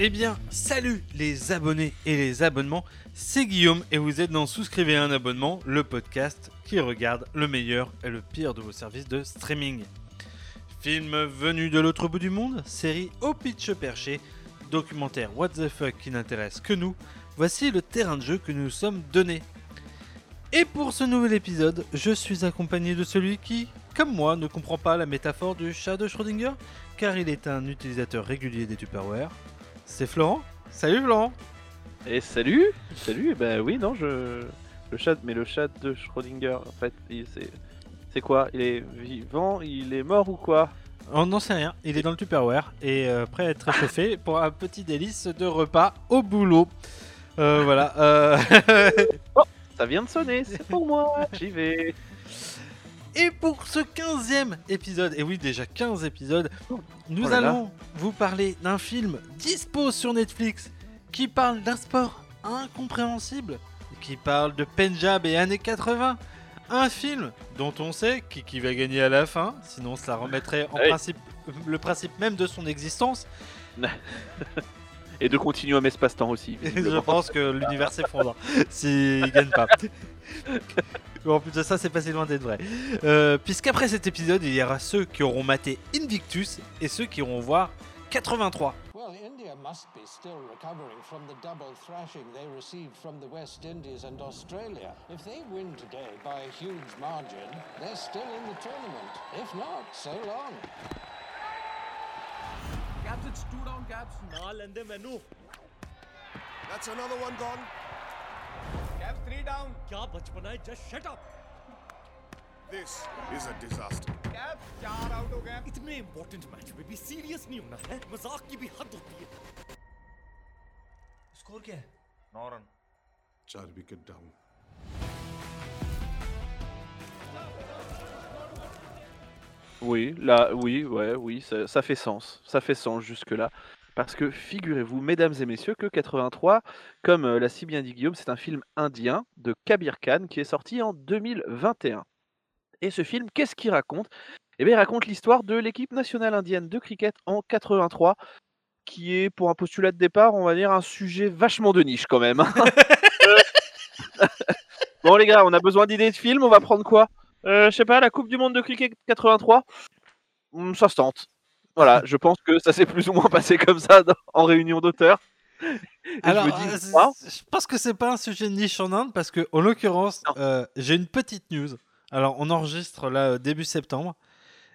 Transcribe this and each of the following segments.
Eh bien, salut les abonnés et les abonnements, c'est Guillaume et vous êtes dans Souscrivez un abonnement, le podcast qui regarde le meilleur et le pire de vos services de streaming. Film venu de l'autre bout du monde, série au pitch perché, documentaire what the fuck qui n'intéresse que nous, voici le terrain de jeu que nous nous sommes donné. Et pour ce nouvel épisode, je suis accompagné de celui qui, comme moi, ne comprend pas la métaphore du chat de Schrödinger, car il est un utilisateur régulier des Tupperware. C'est Florent Salut Florent Et salut Salut, bah oui, non, je. Le chat, mais le chat de Schrödinger, en fait, il- c'est. C'est quoi? Il est vivant Il est mort ou quoi? On n'en sait rien, il est dans le Tupperware et euh, prêt à être réchauffé pour un petit délice de repas au boulot. Euh, voilà. euh, Ça vient de sonner, c'est pour moi, j'y vais. Et pour ce 15e épisode, et oui déjà 15 épisodes, nous Oh là là. allons vous parler d'un film dispo sur Netflix qui parle d'un sport incompréhensible, qui parle de Punjab et années 80. Un film dont on sait qui, qui va gagner à la fin, sinon cela remettrait en oui. principe le principe même de son existence. Et de continuer à espace-temps aussi. Je pense que l'univers s'effondre s'il gagne pas. Bon, en plus de ça, c'est pas si loin d'être vrai. Euh, Puisqu'après cet épisode, il y aura ceux qui auront maté Invictus et ceux qui auront voir 83. Well, India must be still recovering from the double thrashing they received from the West Indies and Australia. If they win today by a huge margin, they're still in the tournament. If not, so long. That's two down caps. Naal and then Menu. That's another one gone. Caps three down. क्या बचपना है? Just shut up. This is a disaster. कैप्स चार out हो गए इतने important match में भी सीरियस नहीं होना है मज़ाक की भी हद होती है स्कोर क्या है नौ रन चार wicket down Oui, là, oui, ouais, oui, ça, ça fait sens. Ça fait sens jusque-là. Parce que figurez-vous, mesdames et messieurs, que 83, comme euh, l'a si bien dit Guillaume, c'est un film indien de Kabir Khan qui est sorti en 2021. Et ce film, qu'est-ce qu'il raconte? Eh bien, il raconte l'histoire de l'équipe nationale indienne de cricket en 83, qui est, pour un postulat de départ, on va dire, un sujet vachement de niche quand même. hein. Bon, les gars, on a besoin d'idées de films, on va prendre quoi? Je sais pas, la Coupe du Monde de cricket 83 Hmm, Ça se tente. Voilà, je pense que ça s'est plus ou moins passé comme ça dans- en réunion d'auteurs. Alors, je me dis, euh, je pense que c'est pas un sujet de niche en Inde parce que, en l'occurrence, euh, j'ai une petite news. Alors, on enregistre là euh, début septembre,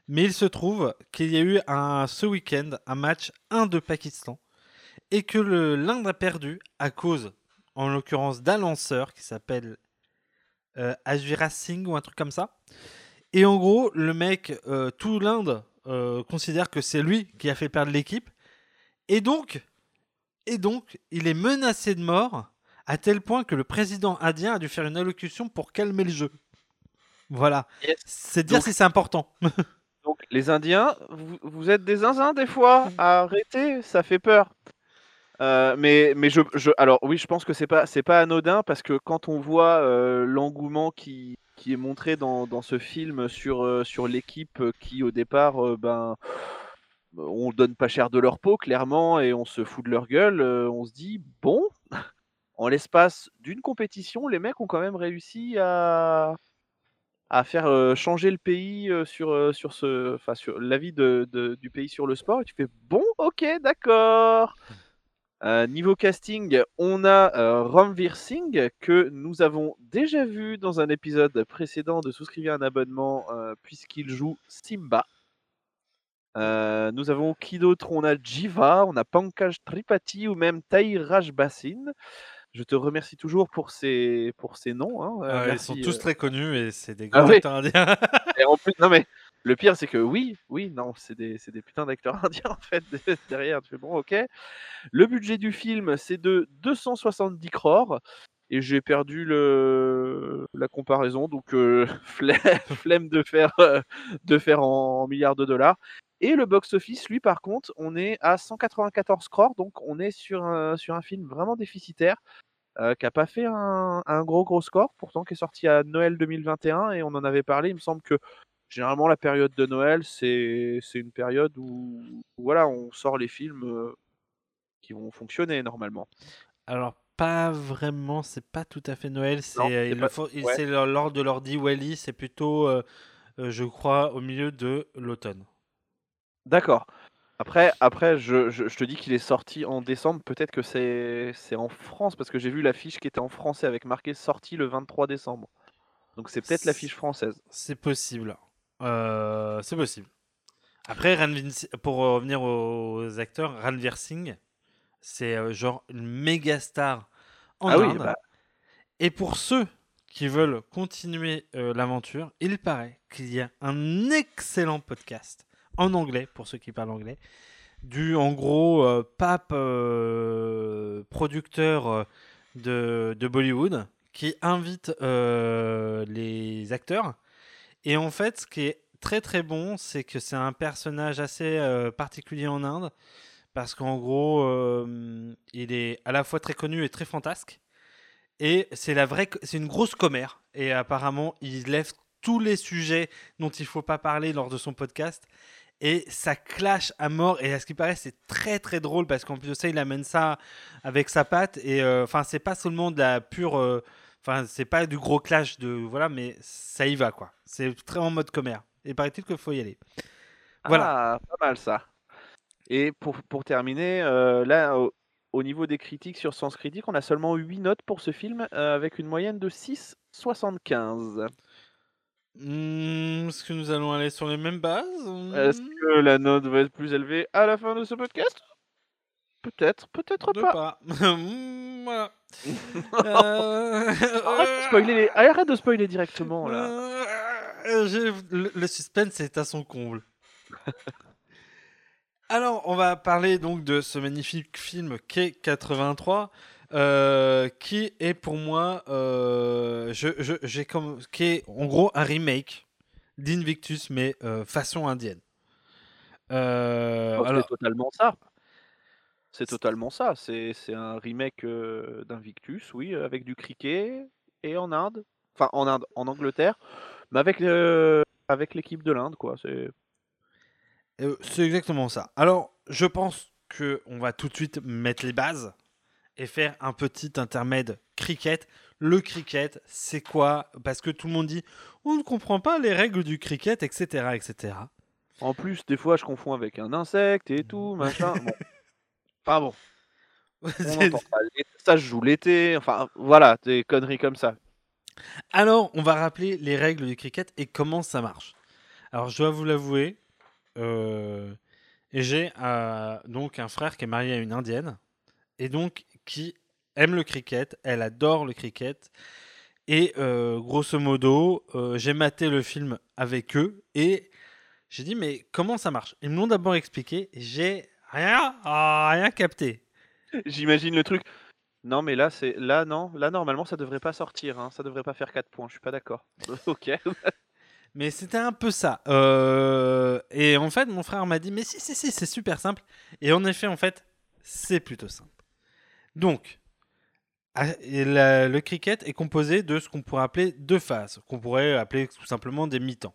mais il se trouve qu'il y a eu un, ce week-end un match Inde-Pakistan et que l'Inde a perdu à cause, en l'occurrence, d'un lanceur qui s'appelle euh, Singh ou un truc comme ça. Et en gros, le mec, euh, tout l'Inde euh, considère que c'est lui qui a fait perdre l'équipe. Et donc, et donc, il est menacé de mort à tel point que le président indien a dû faire une allocution pour calmer le jeu. Voilà. Yes. C'est dire Donc- si c'est important. Donc, les Indiens, vous, vous êtes des zinzins des fois Arrêtez, ça fait peur. Euh, mais mais je, alors oui, je pense que c'est pas c'est pas anodin parce que quand on voit euh, l'engouement qui, qui est montré dans, dans ce film sur euh, sur l'équipe qui au départ ben on donne pas cher de leur peau clairement et on se fout de leur gueule, on se dit bon en l'espace d'une compétition, les mecs ont quand même réussi à à faire changer le pays sur, euh, sur, ce, sur l'avis de- du pays sur le sport. Et tu fais bon, ok, d'accord. Euh, niveau casting, on a euh, Ranveer Singh que nous avons déjà vu dans un épisode précédent de souscrire un abonnement euh, puisqu'il joue Simba. Euh, nous avons qui d'autre? On a Jiva, on a Pankaj Tripathi ou même Tahir Rajbasin. Je te remercie toujours pour ces, pour ces noms. hein. Euh, ils sont tous très connus et c'est des Ah grands oui. acteurs indiens. et en plus, non mais le pire c'est que oui, oui, non, c'est des, des putains d'acteurs indiens en fait derrière. Tu fais bon, ok. Le budget du film c'est de 270 crores et j'ai perdu le la comparaison donc euh, flemme, de faire euh, de faire en milliards de dollars. Et le box-office, lui, par contre, on est à 194 crores, donc on est sur un, sur un film vraiment déficitaire, euh, qui n'a pas fait un, un gros gros score, pourtant qui est sorti à Noël 2021, et on en avait parlé. Il me semble que généralement la période de Noël, c'est une période où, où, voilà, on sort les films euh, qui vont fonctionner normalement. Alors, pas vraiment, c'est pas tout à fait Noël. C'est euh, pas- ouais. lors de leur Diwali, c'est plutôt, euh, je crois, au milieu de l'automne. D'accord. Après, après je, je- je te dis qu'il est sorti en décembre. Peut-être que c'est c'est en France, parce que j'ai vu l'affiche qui était en français avec marqué sorti le 23 décembre. Donc c'est peut-être l'affiche française. C'est possible. Euh, c'est possible. Après, Ranvir pour revenir aux acteurs, Ranveer Singh, c'est euh, genre une méga star en Ah oui, Inde. bah. Et pour ceux qui veulent continuer euh, l'aventure, il paraît qu'il y a un excellent podcast en anglais, pour ceux qui parlent anglais, du en gros euh, pape producteur de, de Bollywood qui invite les acteurs. Et en fait, ce qui est très très bon, c'est que c'est un personnage assez euh, particulier en Inde, parce qu'en gros, euh, il est à la fois très connu et très fantasque. Et c'est la vraie, c'est une grosse commère. Et apparemment, il lève tous les sujets dont il faut pas parler lors de son podcast. Et ça clash à mort. Et à ce qui paraît, c'est très très drôle parce qu'en plus de ça, il amène ça avec sa patte. Et euh, enfin, c'est pas seulement de la pure. Enfin, c'est pas du gros clash de voilà, mais ça y va quoi. C'est très en mode commère. Et paraît-il qu'il faut y aller. Voilà. Ah, pas mal ça. Et pour, pour terminer, euh, là, au, au niveau des critiques sur Sens Critique, on a seulement 8 notes pour ce film euh, avec une moyenne de 6,75. Hmm, Est-ce que nous allons aller sur les mêmes bases Est-ce Hmm, que la note va être plus élevée à la fin de ce podcast? Peut-être, peut-être pas. pas. Voilà. Euh, Arrête de spoiler, les- arrête de spoiler directement là. Euh, Le, le suspense est à son comble. Alors, on va parler donc de ce magnifique film qu'est 83, euh, qui est pour moi, euh, je, je- j'ai comme, qui est en gros un remake d'Invictus, mais euh, façon indienne. Oh, alors, C'est totalement ça. C'est totalement ça. C'est un remake euh, d'Invictus, oui, avec du cricket et en Inde. Enfin, en Inde, en Angleterre, mais avec, euh, avec l'équipe de l'Inde, quoi. C'est Euh, exactement ça. Alors, je pense que on va tout de suite mettre les bases et faire un petit intermède cricket. Le cricket, c'est quoi? Parce que tout le monde dit on ne comprend pas les règles du cricket, etc., etc. En plus, des fois, je confonds avec un insecte et tout, machin. Bon. Enfin bon, Ça, je joue l'été. Enfin, voilà, des conneries comme ça. Alors, on va rappeler les règles du cricket et comment ça marche. Alors, je dois vous l'avouer, euh, j'ai euh, donc un frère qui est marié à une indienne et donc qui aime le cricket. Elle adore le cricket. Et euh, grosso modo, j'ai maté le film avec eux et j'ai dit mais comment ça marche? Ils me l'ont d'abord expliqué. J'ai rien, ah, rien capté. J'imagine le truc. Non, mais là, c'est là, non, là, normalement, ça devrait pas sortir. Hein. Ça devrait pas faire 4 points. Je suis pas d'accord. ok. Mais c'était un peu ça. Euh, et en fait, mon frère m'a dit, mais si, si, si, c'est super simple. Et en effet, en fait, c'est plutôt simple. Donc, la- le cricket est composé de ce qu'on pourrait appeler deux phases, qu'on pourrait appeler tout simplement des mi-temps.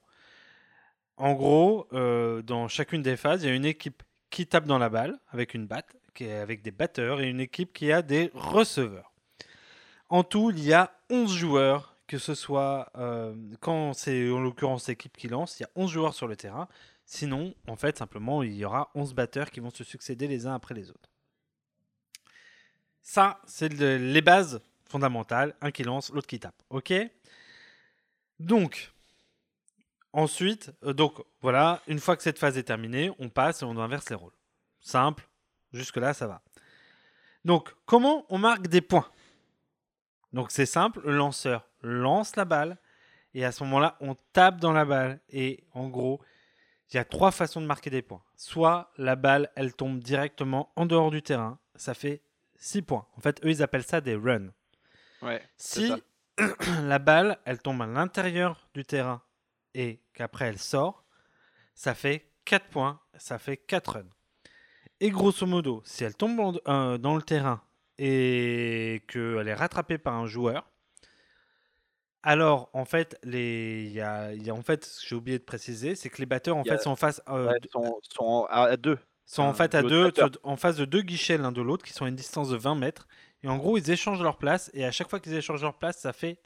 En gros, euh, dans chacune des phases, il y a une équipe qui tape dans la balle avec une batte, avec des batteurs, et une équipe qui a des receveurs. En tout, il y a 11 joueurs, que ce soit euh, quand c'est en l'occurrence l'équipe qui lance, il y a 11 joueurs sur le terrain. Sinon, en fait, simplement, il y aura 11 batteurs qui vont se succéder les uns après les autres. Ça, c'est le- les bases fondamentales. Un qui lance, l'autre qui tape. OK? Donc, ensuite, euh, donc voilà, une fois que cette phase est terminée, on passe et on inverse les rôles. Simple, jusque-là, ça va. Donc, comment on marque des points? Donc, c'est simple, le lanceur lance la balle et à ce moment-là, on tape dans la balle. Et en gros, il y a trois façons de marquer des points. Soit la balle, elle tombe directement en dehors du terrain, ça fait 6 points. En fait, eux, ils appellent ça des runs. Ouais. Si la balle, elle tombe à l'intérieur du terrain et qu'après elle sort, ça fait 4 points, ça fait 4 runs. Et grosso modo, si elle tombe en- euh, dans le terrain et qu'elle est rattrapée par un joueur, alors en fait, les, y a, y a- en fait, ce que j'ai oublié de préciser, c'est que les batteurs en y fait sont face, euh, Ouais, d- sont, sont à 2. sont en fait à deux, en face de deux guichets l'un de l'autre qui sont à une distance de 20 mètres. Et en gros, ils échangent leur place. Et à chaque fois qu'ils échangent leur place, ça fait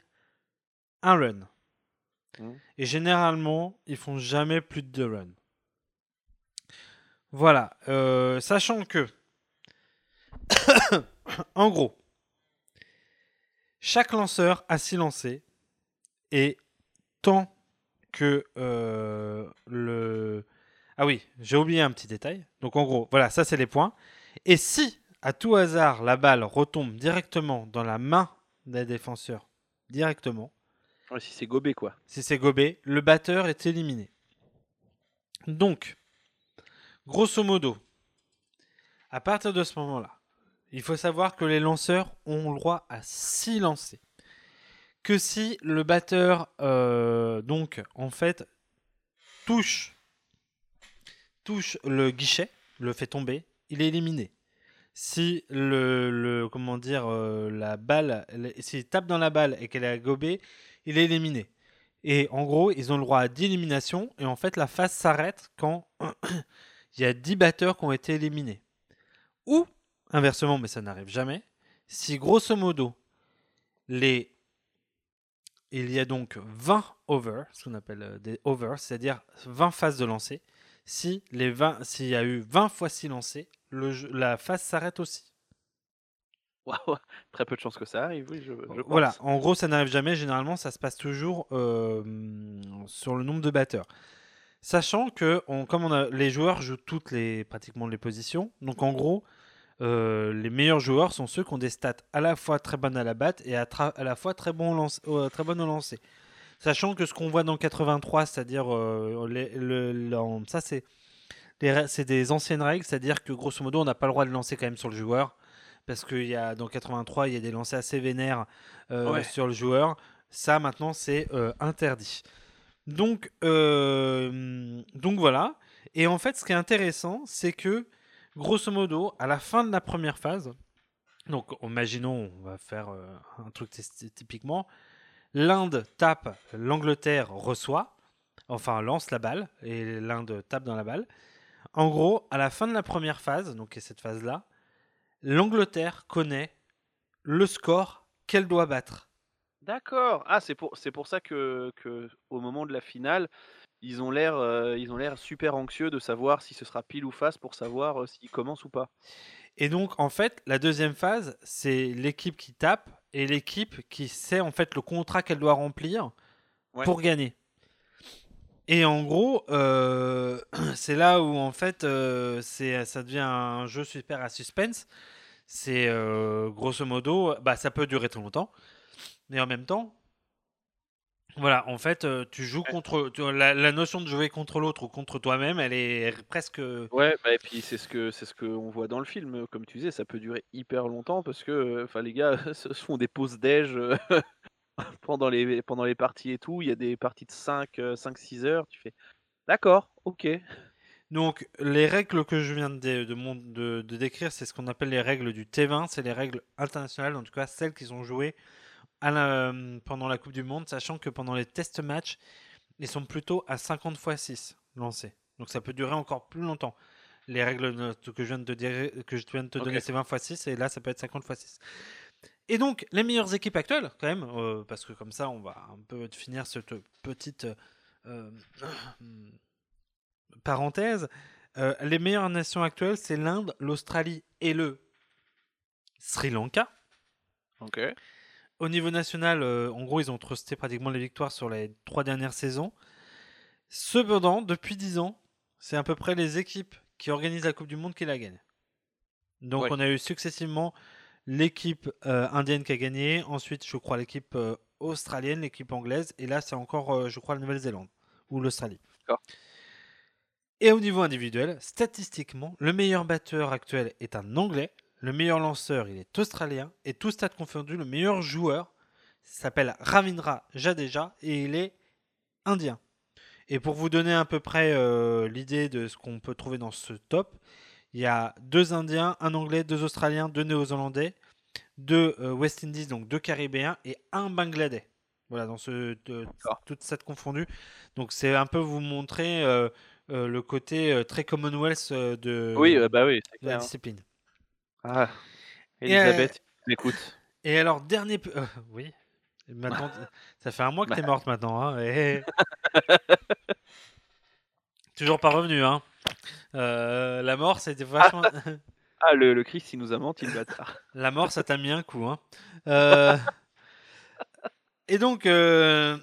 un run. Mhm. Et généralement, ils font jamais plus de deux runs. Voilà. euh, sachant que, en gros, chaque lanceur a six lancers. Et tant que euh, le. Ah oui, j'ai oublié un petit détail. Donc en gros, voilà, ça c'est les points. Et si, à tout hasard, la balle retombe directement dans la main des défenseurs, directement, Si c'est gobé, quoi. si c'est gobé, le batteur est éliminé. Donc, grosso modo, à partir de ce moment-là, il faut savoir que les lanceurs ont le droit à 6 lancers. Que si le batteur, euh, donc, en fait, touche, touche le guichet, le fait tomber, il est éliminé. Si le, comment dire, euh, la balle, s'il tape dans la balle et qu'elle est gobée, il est éliminé. Et en gros, ils ont le droit à 10 éliminations. Et en fait, la phase s'arrête quand il y a 10 batteurs qui ont été éliminés. Ou, inversement, mais ça n'arrive jamais, si grosso modo, les... il y a donc 20 overs, ce qu'on appelle euh, des overs, c'est-à-dire 20 phases de lancer. Si les 20, s'il y a eu 20 fois 6 lancés, la phase s'arrête aussi. Waouh, très peu de chances que ça arrive, oui, je, je pense. Voilà, en gros, ça n'arrive jamais. Généralement, ça se passe toujours euh, sur le nombre de batteurs. Sachant que, on- comme on a, les joueurs jouent toutes les, pratiquement les positions, donc en gros, euh, les meilleurs joueurs sont ceux qui ont des stats à la fois très bonnes à la batte et à, la fois très, lance- euh, très bonnes au lancer. Sachant que ce qu'on voit dans 83, c'est-à-dire, euh, ça c'est c'est des anciennes règles, c'est-à-dire que grosso modo, on n'a pas le droit de lancer quand même sur le joueur parce qu'il y a dans 83 il y a des lancers assez vénères euh, Ouais. sur le joueur. Ça maintenant c'est euh, interdit. Donc euh, donc voilà. Et en fait, ce qui est intéressant, c'est que grosso modo, à la fin de la première phase, donc imaginons, on va faire euh, un truc typiquement, l'Inde tape, l'Angleterre reçoit, enfin lance la balle et l'Inde tape dans la balle. En gros, à la fin de la première phase, donc cette phase-là, l'Angleterre connaît le score qu'elle doit battre. D'accord. Ah, c'est pour, c'est pour ça que, que au moment de la finale, ils ont l'air, euh, ils ont l'air super anxieux de savoir si ce sera pile ou face pour savoir euh, s'ils commencent ou pas. Et donc, en fait, la deuxième phase, c'est l'équipe qui tape et l'équipe qui sait en fait le contrat qu'elle doit remplir Ouais. pour gagner. Et en gros, euh, c'est là où en fait, euh, c'est, ça devient un jeu super à suspense. C'est euh, grosso modo, bah, ça peut durer très longtemps, mais en même temps, voilà, en fait, tu joues contre tu- la, la notion de jouer contre l'autre ou contre toi-même, elle est presque Ouais, bah, et puis c'est ce que c'est ce qu'on voit dans le film, comme tu disais, ça peut durer hyper longtemps parce que enfin les gars se font des pauses déj pendant les pendant les parties et tout, il y a des parties de 5 5 6 heures, tu fais D'accord, OK. Donc, les règles que je viens de, de, de- de décrire, c'est ce qu'on appelle les règles du T20. C'est les règles internationales, en tout cas celles qui sont jouées à la- pendant la Coupe du Monde, sachant que pendant les test matchs, ils sont plutôt à 50 x 6 lancés. Donc, ça peut durer encore plus longtemps. Les règles que je viens de te, dire- que je viens de te donner, c'est 20 x 6, et là, ça peut être 50 x 6. Et donc, les meilleures équipes actuelles, quand même, euh, parce que comme ça, on va un peu finir cette petite euh, parenthèse. Euh, les meilleures nations actuelles, c'est l'Inde, l'Australie et le Sri Lanka. OK. Au niveau national, en gros, ils ont trusté pratiquement les victoires sur les trois dernières saisons. Cependant, depuis 10 ans, c'est à peu près les équipes qui organisent la Coupe du Monde qui la gagnent. Donc, Ouais. on a eu successivement l'équipe euh, indienne qui a gagné, ensuite, je crois, l'équipe euh, australienne, l'équipe anglaise, et là, c'est encore, euh, je crois, la Nouvelle-Zélande ou l'Australie. Et au niveau individuel, statistiquement, le meilleur batteur actuel est un Anglais, le meilleur lanceur, il est australien, et tout stade confondu, le meilleur joueur s'appelle Ravindra Jadeja, et il est indien. Et pour vous donner à peu près l'idée de ce qu'on peut trouver dans ce top, il y a deux Indiens, un Anglais, deux Australiens, deux Néo-Zélandais, deux euh, West Indies, donc deux Caribéens, et un Bangladais. Voilà, dans ce de, toute cette confondue. Donc c'est un peu vous montrer euh, euh, le côté très Commonwealth de, Oui, bah oui, de la discipline. Ah, Et, Elisabeth, écoute. Et alors, dernier. oui. Maintenant, ça fait un mois que Bah. t'es morte maintenant. Hein, et- Toujours pas revenu. Hein. Euh, la mort, c'était vachement. Ah, le, le Christ, il nous a menti, le bâtard. La mort, ça t'a mis un coup. Hein. Euh, Et donc, euh,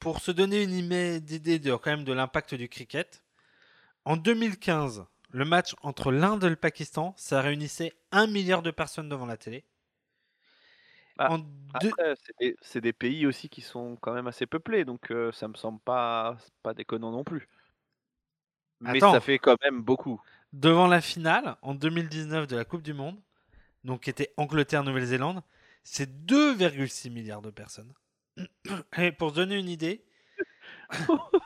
pour se donner une idée de, quand même de l'impact du cricket, en 2015, le match entre l'Inde et le Pakistan, ça réunissait un milliard de personnes devant la télé. Bah, En deux- Après, c'est des, c'est des pays aussi qui sont quand même assez peuplés, donc euh, ça me semble pas, pas déconnant non plus. Mais Attends. ça fait quand même beaucoup. devant la finale en 2019 de la Coupe du Monde, donc qui était Angleterre-Nouvelle-Zélande, c'est 2,6 milliards de personnes. Et pour se donner une idée,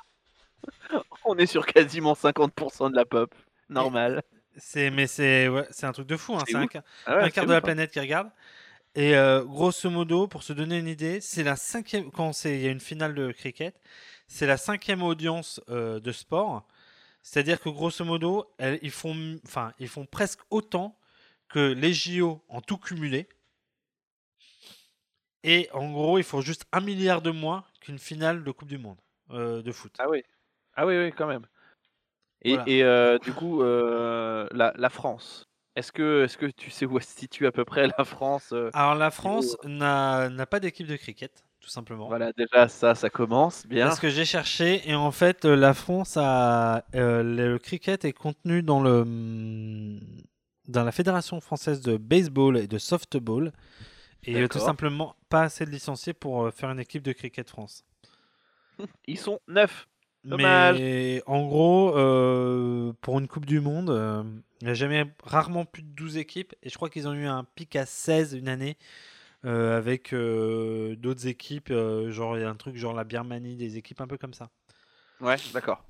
On est sur quasiment 50% de la pop. Normal. c'est mais c'est ouais, c'est un truc de fou, hein, C'est un, Ah ouais, un c'est quart de la hein. planète qui regarde. Et euh, grosso modo, pour se donner une idée, c'est la cinquième quand il y a une finale de cricket, c'est la cinquième audience euh, de sport. C'est-à-dire que grosso modo, elles- ils font enfin ils font presque autant que les JO en tout cumulé. Et en gros, il faut juste un milliard de moins qu'une finale de Coupe du Monde euh, de foot. Ah oui. Ah oui, oui, quand même. Et, Voilà. et, euh, du coup, euh, la, la France. Est-ce que, est que tu sais où se situe à peu près la France Alors la France n'a pas d'équipe de cricket, tout simplement. Voilà, déjà ça, ça commence bien. Parce que j'ai cherché et en fait euh, la France a euh, le cricket est contenu dans le hum, dans la fédération française de baseball et de softball et euh, tout simplement pas assez de licenciés pour faire une équipe de cricket France. Ils sont neuf. Dommage. Mais en gros, euh, pour une Coupe du Monde, euh, il n'y a jamais rarement plus de 12 équipes et je crois qu'ils ont eu un pic à 16 une année. Euh, avec euh, d'autres équipes, euh, genre il y a un truc genre la Birmanie, des équipes un peu comme ça. Ouais, d'accord.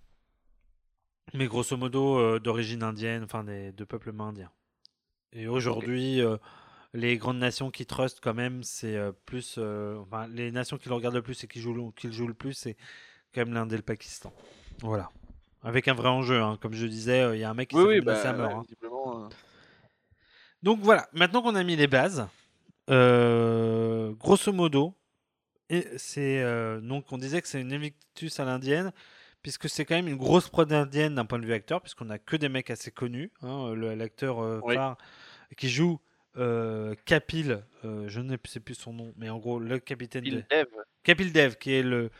Mais grosso modo, d'origine indienne, enfin des, de peuplement indien. Et aujourd'hui, les grandes nations qui trustent quand même, c'est plus. enfin, les nations qui le regardent le plus et qui jouent, le- qui le jouent le plus, c'est quand même l'Inde et le Pakistan. Voilà. Avec un vrai enjeu, hein. comme je disais, euh, il y a un mec qui Oui, s'est oui, bah, ouais, hein. euh, Donc voilà, maintenant qu'on a mis les bases, euh, grosso modo, et c'est euh, donc on disait que c'est une Invictus à l'indienne, puisque c'est quand même une grosse prod indienne d'un point de vue acteur, puisqu'on a que des mecs assez connus. hein, le- L'acteur euh, Oui. phare qui joue Kapil, je ne sais plus son nom, mais en gros le capitaine de Bill Dev. Kapil Dev, qui est le,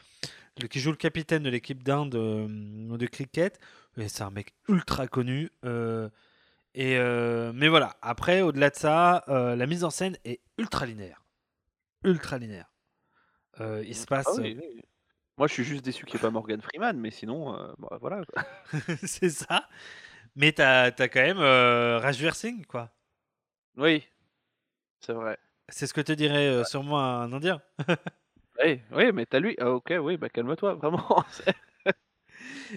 le- qui joue le capitaine de l'équipe d'Inde de cricket. Et c'est un mec ultra connu. Et euh, mais voilà. Après, au-delà de ça, euh, la mise en scène est ultra linéaire, ultra linéaire. Euh, il se passe, Ah oui, oui. Moi, je suis juste déçu qu'il n'y ait pas Morgan Freeman, mais sinon, bah, voilà. c'est ça. Mais t'as as quand même Rajveer Singh, quoi. Oui, c'est vrai. C'est ce que te dirait sûrement un Indien. Oui, oui, mais t'as lui. Ah, ok, oui, bah calme-toi, vraiment.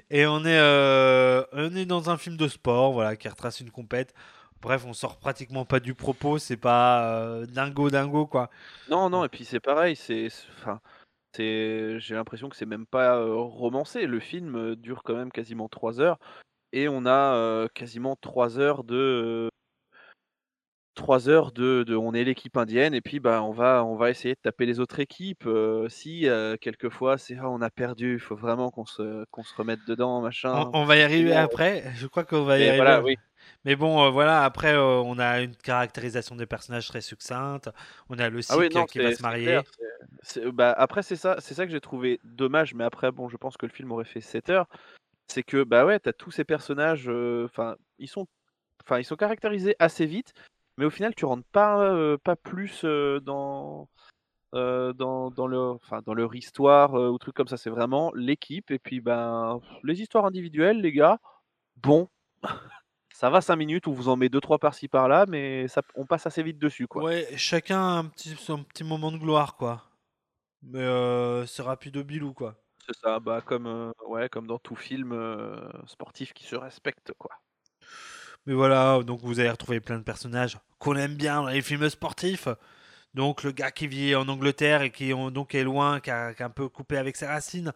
Et on est, euh, on est dans un film de sport, voilà, qui retrace une compète. Bref, on sort pratiquement pas du propos, c'est pas euh, dingo dingo quoi. non, non, et puis c'est pareil, c'est. c'est-. J'ai l'impression que c'est même pas euh, romancé. Le film dure quand même quasiment 3 heures. Et on a quasiment 3 heures de. Euh, 3 heures de, de- on est l'équipe indienne et puis bah on va on va essayer de taper les autres équipes euh, si euh, quelquefois c'est ah, on a perdu il faut vraiment qu'on se qu'on se remette dedans machin On, on va y arriver Sinon, après. Je crois qu'on va y et arriver. voilà oui Mais bon, euh, voilà. Après, euh, on a une caractérisation des personnages très succincte. On a le Ah oui, cycle non, qui va se marier. clair, bah, après, c'est ça, c'est ça que j'ai trouvé dommage, mais après, bon, je pense que le film aurait fait 7 heures. C'est que, bah ouais, t'as tous ces personnages, euh, enfin, ils sont, enfin, ils sont caractérisés assez vite, mais au final, tu rentres pas, euh, pas plus euh, dans, euh, dans, dans leur, enfin, dans leur histoire ou trucs comme ça. C'est vraiment l'équipe, et puis, ben, les histoires individuelles, les gars, bon. Ça va 5 minutes, on vous en met 2-3 par-ci par-là, mais ça, on passe assez vite dessus, quoi. Ouais, chacun a un petit, son petit moment de gloire, quoi. Mais c'est rapide au bilou, quoi. C'est ça, bah comme, ouais, comme dans tout film sportif qui se respecte, quoi. Mais voilà, donc vous allez retrouver plein de personnages qu'on aime bien dans les films sportifs. Donc le gars qui vit en Angleterre et qui donc est loin, qui, a- qui est un peu coupé avec ses racines.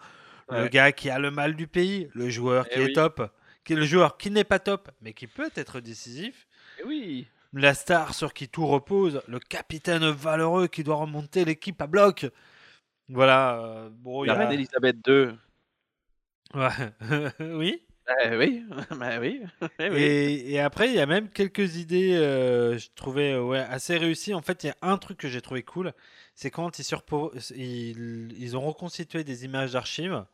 Le gars qui a le mal du pays, le joueur qui Eh est oui. top, qui est le joueur qui n'est pas top, mais qui peut être décisif. Eh oui. La star sur qui tout repose, le capitaine valeureux qui doit remonter l'équipe à bloc. Voilà. euh, bon, il y La a- reine Elisabeth II. Ouais. oui. Eh oui, bah oui. Eh oui. Et, et après, il y a même quelques idées, euh, je trouvais euh, ouais, assez réussies. En fait, il y a un truc que j'ai trouvé cool, c'est quand ils, ils, ils ont reconstitué des images d'archives.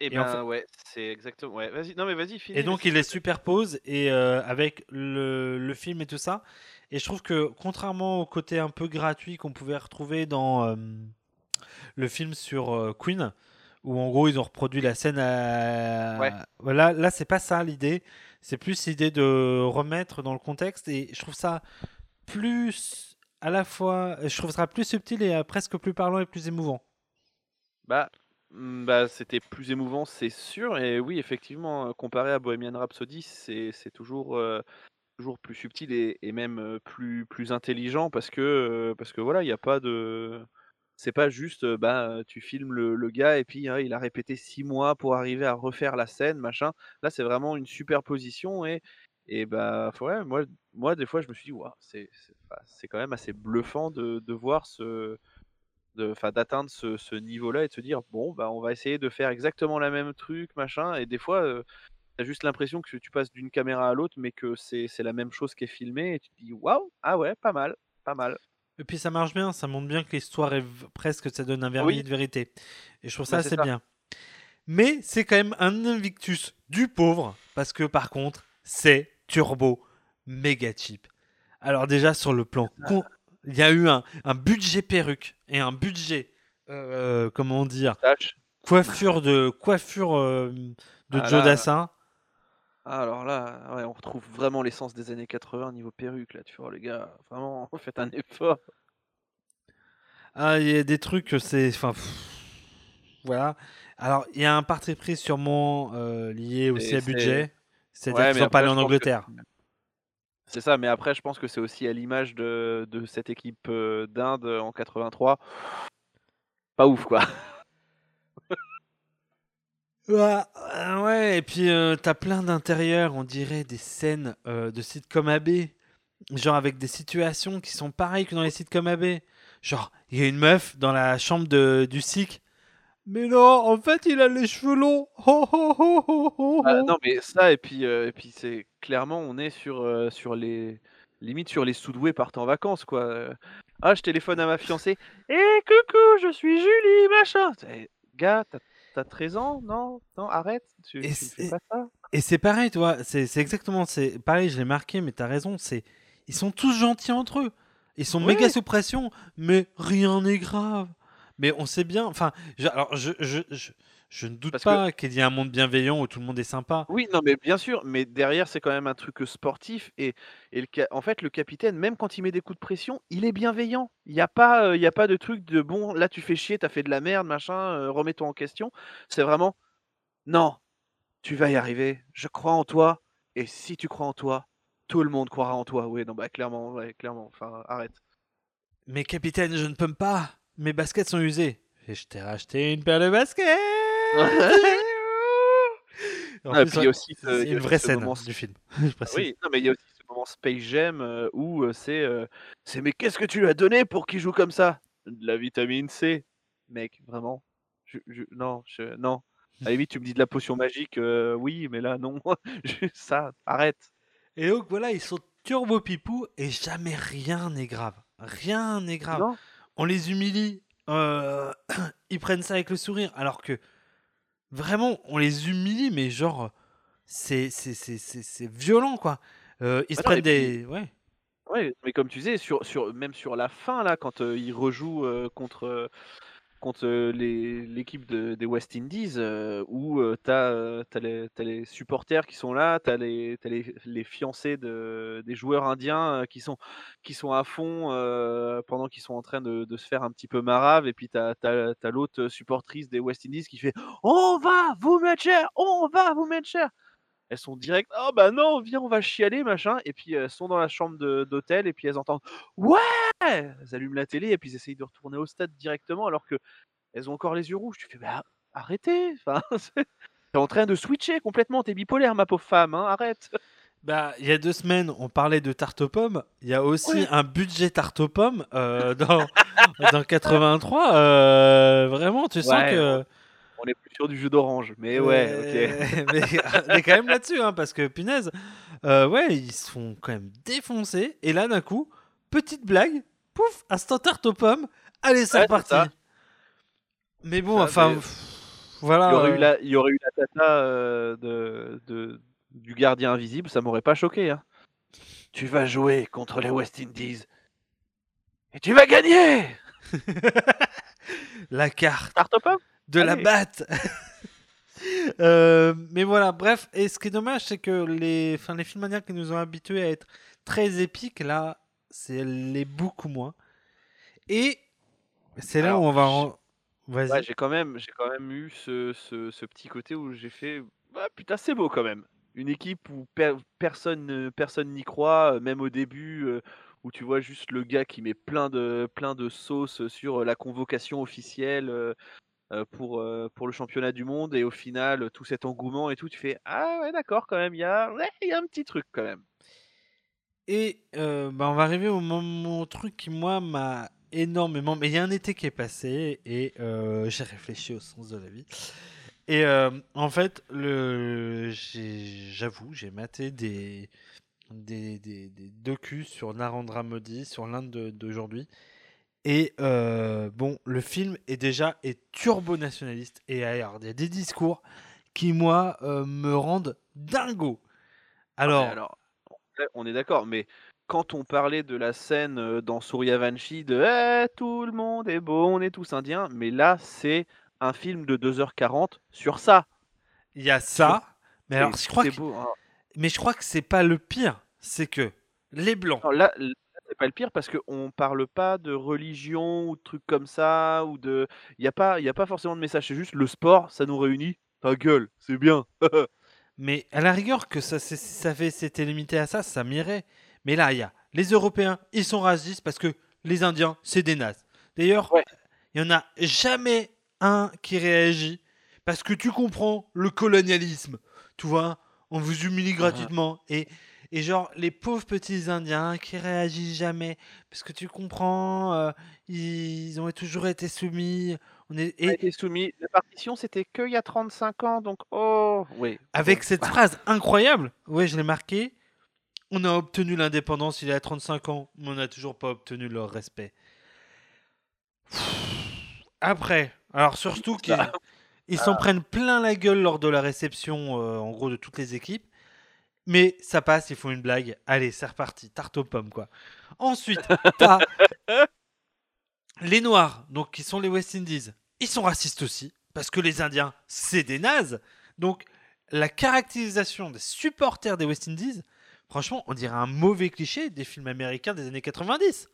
Eh et en ben fait- ouais, c'est exactement. Ouais, vas-y. Non mais vas-y. Et donc, ils les superposent et, euh, avec le, le film et tout ça. Et je trouve que, contrairement au côté un peu gratuit qu'on pouvait retrouver dans euh, le film sur Queen, où en gros ils ont reproduit la scène à. Ouais. Voilà, là, c'est pas ça l'idée. C'est plus l'idée de remettre dans le contexte. Et je trouve ça plus. À la fois. Je trouve ça plus subtil et euh, presque plus parlant et plus émouvant. Bah, mm, bah c'était plus émouvant, c'est sûr. Et oui, effectivement, euh, comparé à Bohemian Rhapsody, c'est toujours, euh, toujours plus subtil et, et même plus, plus intelligent parce que, parce que voilà, il n'y a pas de. C'est pas juste, bah, tu filmes le, gars et puis hein, il a répété six mois pour arriver à refaire la scène, machin. Là, c'est vraiment une superposition et, et bah, ouais, moi, moi, des fois, je me suis dit, Ouah, c'est quand même assez bluffant de, de voir ce, de, d'atteindre ce, ce niveau-là et de se dire bon bah on va essayer de faire exactement la même truc machin et des fois euh, t'as juste l'impression que tu passes d'une caméra à l'autre mais que c'est c'est la même chose qui est filmée et tu te dis waouh ah ouais pas mal pas mal Et puis ça marche bien, ça montre bien que l'histoire est presque, ça donne un vernis Oui. de vérité. Et je trouve ça Bah, c'est assez ça. bien. Mais c'est quand même un Invictus du pauvre, parce que par contre, c'est turbo méga cheap. Alors déjà sur le plan, con- il y a eu un, un budget perruque et un budget, euh, comment dire, Tâche. coiffure de coiffure euh, de Ah Joe Dassin. Ah, alors là ouais, on retrouve vraiment l'essence des années 80 niveau perruque là tu vois les gars vraiment faites un effort Ah, il y a des trucs, c'est. Enfin. pff, Voilà. Alors, il y a un parti pris sûrement euh, lié aussi Et à c'est- budget. C'est-à-dire Ouais, qu'ils mais sont pas après, allés en je pense que- Angleterre. c'est ça mais après je pense que c'est aussi à l'image de, de cette équipe euh, d'Inde en 83 pas ouf quoi Euh, ouais, et puis euh, t'as plein d'intérieurs, on dirait des scènes euh, de sitcom AB. Genre avec des situations qui sont pareilles que dans les sitcoms AB. Genre, il y a une meuf dans la chambre de, du SIC. Mais non, en fait, il a les cheveux longs. Ah, non mais ça et puis euh, puis c'est clairement on est sur euh, sur les limite sur les soudoués partent en vacances quoi. Ah je téléphone à ma fiancée. Eh coucou je suis Julie machin. Gars t'as t'as 13 ans? Non? Non arrête tu, Et tu fais pas ça. Et c'est pareil, tu vois, c'est exactement, c'est pareil, je l'ai marqué, mais t'as raison, c'est ils sont tous gentils entre eux. Ils sont méga sous pression, mais rien n'est grave. Mais on sait bien, enfin, je, alors je, je, je, je ne doute Parce pas qu'il y ait un monde bienveillant où tout le monde est sympa. Oui non mais bien sûr mais derrière c'est quand même un truc sportif et et le ca- en fait le capitaine même quand il met des coups de pression il est bienveillant. Il y a pas euh, il y a pas de truc de bon là tu fais chier t'as fait de la merde machin euh, remets-toi en question. C'est vraiment non tu vas y arriver, je crois en toi, et si tu crois en toi, tout le monde croira en toi. Oui, non, bah clairement, ouais, clairement, enfin, arrête. Mais capitaine, je ne peux pas. Mes baskets sont usées. Et je t'ai racheté une paire de baskets. En Ah, plus, puis il y a aussi ce- c'est une vraie scène moment- du film. je précise. Oui, non, mais il y a aussi ce moment Space Jam euh, où euh, c'est, euh, c'est, mais qu'est-ce que tu lui as donné pour qu'il joue comme ça? De la vitamine C, mec, vraiment. Je, je- non, je, non. À la limite, tu me dis de la potion magique, euh, oui, mais là, non. Ça, arrête. Et donc voilà, ils sont turbo pipou et jamais rien n'est grave. Rien n'est grave. Non On les humilie, euh, ils prennent ça avec le sourire, alors que vraiment, on les humilie, mais genre, c'est c'est- c'est- c'est- c'est violent quoi. Euh, ils se Ouais, non, prennent des. Ouais. Ouais, mais comme tu disais, sur, sur, même sur la fin, là, quand euh, ils rejouent euh, contre, contre euh, les- l'équipe de- des West Indies, euh, où euh, euh, t'as les, les supporters qui sont là, t'as les, t'as les, les fiancés de, des joueurs indiens qui, sont, qui sont à fond pendant qu'ils sont en train de, de se faire un petit peu marave, et puis t'as as, l'autre supportrice des West Indies qui fait « On va vous mettre cher On va vous mettre cher !» Elles sont directes, oh bah non, viens, on va chialer, machin. Et puis elles sont dans la chambre d'hôtel et puis elles entendent, ouais Elles allument la télé et puis elles essayent de retourner au stade directement alors que elles ont encore les yeux rouges. Tu fais, bah arrêtez. Enfin, t'es en train de switcher complètement. T'es bipolaire, ma pauvre femme. Hein, arrête. Bah, il y a deux semaines, on parlait de tarte aux pommes. Il y a aussi un budget tarte aux pommes euh, dans, dans 83. euh, vraiment, tu sens Ouais, que. On est plus sur du jeu d'orange. Mais ouais, ok. Euh, mais on est quand même là-dessus, hein, parce que punaise, euh, ouais, ils se font quand même défoncer. Et là, d'un coup, petite blague, pouf, instant tarte aux pommes. Allez, c'est Ouais, reparti. Mais bon, Ça, enfin, mais- pff, voilà. Il y aurait euh, eu la, il y aurait eu la tata euh, de, de- du gardien invisible, ça m'aurait pas choqué. Hein. Tu vas jouer contre les West Indies et tu vas gagner. la carte. Tarte aux pommes? De la Allez. batte. Euh, mais voilà, bref, et ce qui est dommage, c'est que les, enfin, les films qui nous ont habitués à être très épiques, là, c'est les beaucoup moins. Et c'est là où on va. en- Vas-y. Ouais, j'ai quand même, j'ai quand même eu ce, ce- ce petit côté où j'ai fait, ah, putain, c'est beau quand même. Une équipe où per- personne, ne- personne n'y croit, euh, même au début, euh, où tu vois juste le gars qui met plein de, plein de sauce sur la convocation officielle pour, euh, pour le championnat du monde, et au final, tout cet engouement et tout, tu fais, ah ouais, d'accord, quand même, il y a, ouais, y a un petit truc quand même. Et euh, bah, on va arriver au moment truc qui, moi, m'a énormément. Mais il y a un été qui est passé et euh, j'ai réfléchi au sens de la vie. Et euh, en fait, j'avoue, j'ai maté des, des, des, des docus sur Narendra Modi, sur l'Inde de- d'aujourd'hui. Et euh, bon, le film est déjà est turbo-nationaliste. Et alors, il y a des discours qui, moi, euh, me rendent dingo. Ah, Alors, alors, on est d'accord, mais quand on parlait de la scène euh, dans Suryavanshi de Eh, tout le monde est beau, on est tous indiens, mais là c'est un film de 2h40 sur ça. il y a ça. Mais alors, Et je crois que beau, hein. Mais je crois que c'est pas le pire, c'est que les blancs. Non, là, là, c'est pas le pire parce qu'on parle pas de religion ou de trucs comme ça ou de. Il y a pas, il y a pas forcément de message. C'est juste le sport, ça nous réunit. Ta gueule, c'est bien. Mais à la rigueur que ça, ça fait, c'était limité à ça, ça m'irait. Mais là, il y a les Européens, ils sont racistes parce que les Indiens, c'est des nazes. D'ailleurs, Ouais. il y en a jamais un qui réagit parce que tu comprends le colonialisme. Tu vois, on vous humilie gratuitement et et genre les pauvres petits Indiens qui réagissent jamais parce que tu comprends, euh, ils ont toujours été soumis. On est et été soumis. La partition, c'était qu'il y a 35 ans, donc oh, oui. Avec cette phrase incroyable, ouais, je l'ai marqué. On a obtenu l'indépendance il y a 35 ans, mais on n'a toujours pas obtenu leur respect. Après, alors surtout qu'ils ils s'en prennent plein la gueule lors de la réception, euh, en gros, de toutes les équipes. Mais ça passe, ils font une blague. Allez, c'est reparti, tarte aux pommes, quoi. Ensuite, t'as les Noirs, donc qui sont les West Indies. Ils sont racistes aussi, parce que les Indiens, c'est des nazes. Donc, la caractérisation des supporters des West Indies, franchement, on dirait un mauvais cliché des films américains des années 90.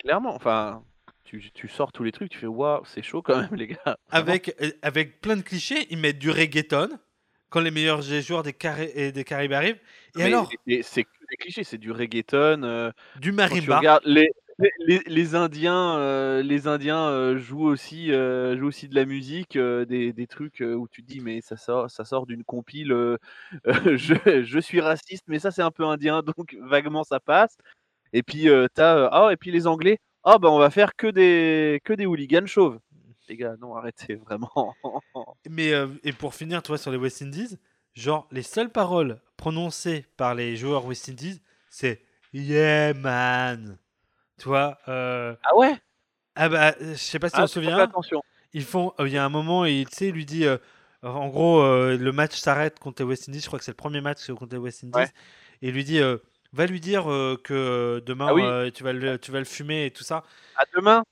Clairement, enfin, tu, tu sors tous les trucs, tu fais waouh, c'est chaud quand même, les gars. Vraiment. Avec, euh, avec plein de clichés, ils mettent du reggaeton quand les meilleurs joueurs des, Carré- et des Caraïbes arrivent. Et Mais- alors, c'est des clichés, c'est du reggaeton. euh, du marimba. regardes les, les, les- les Indiens, euh, les Indiens euh, jouent aussi, jouent aussi de la musique, des, des trucs où tu te dis mais ça sort, ça sort d'une compile. je, je suis raciste, mais ça c'est un peu indien, donc vaguement ça passe. Et puis t'as euh, ah et puis les Anglais, ah bah on va faire que des que des hooligans chauves. Les gars, non arrêtez vraiment. Mais euh, et pour finir, toi, sur les West Indies, genre les seules paroles prononcées par les joueurs West Indies, c'est Yeah man. Tu vois euh, ah ouais? Ah bah, je sais pas si Ah, faut faire souviens. attention. Ils font. euh, Il y a un moment, il tu sais, il lui dit. euh, en gros, euh, le match s'arrête contre les West Indies. Je crois que c'est le premier match contre les West Indies. Ouais. Et il lui dit euh, Va lui dire euh, que demain Ah oui. euh, tu, vas le, tu vas le fumer et tout ça. À demain.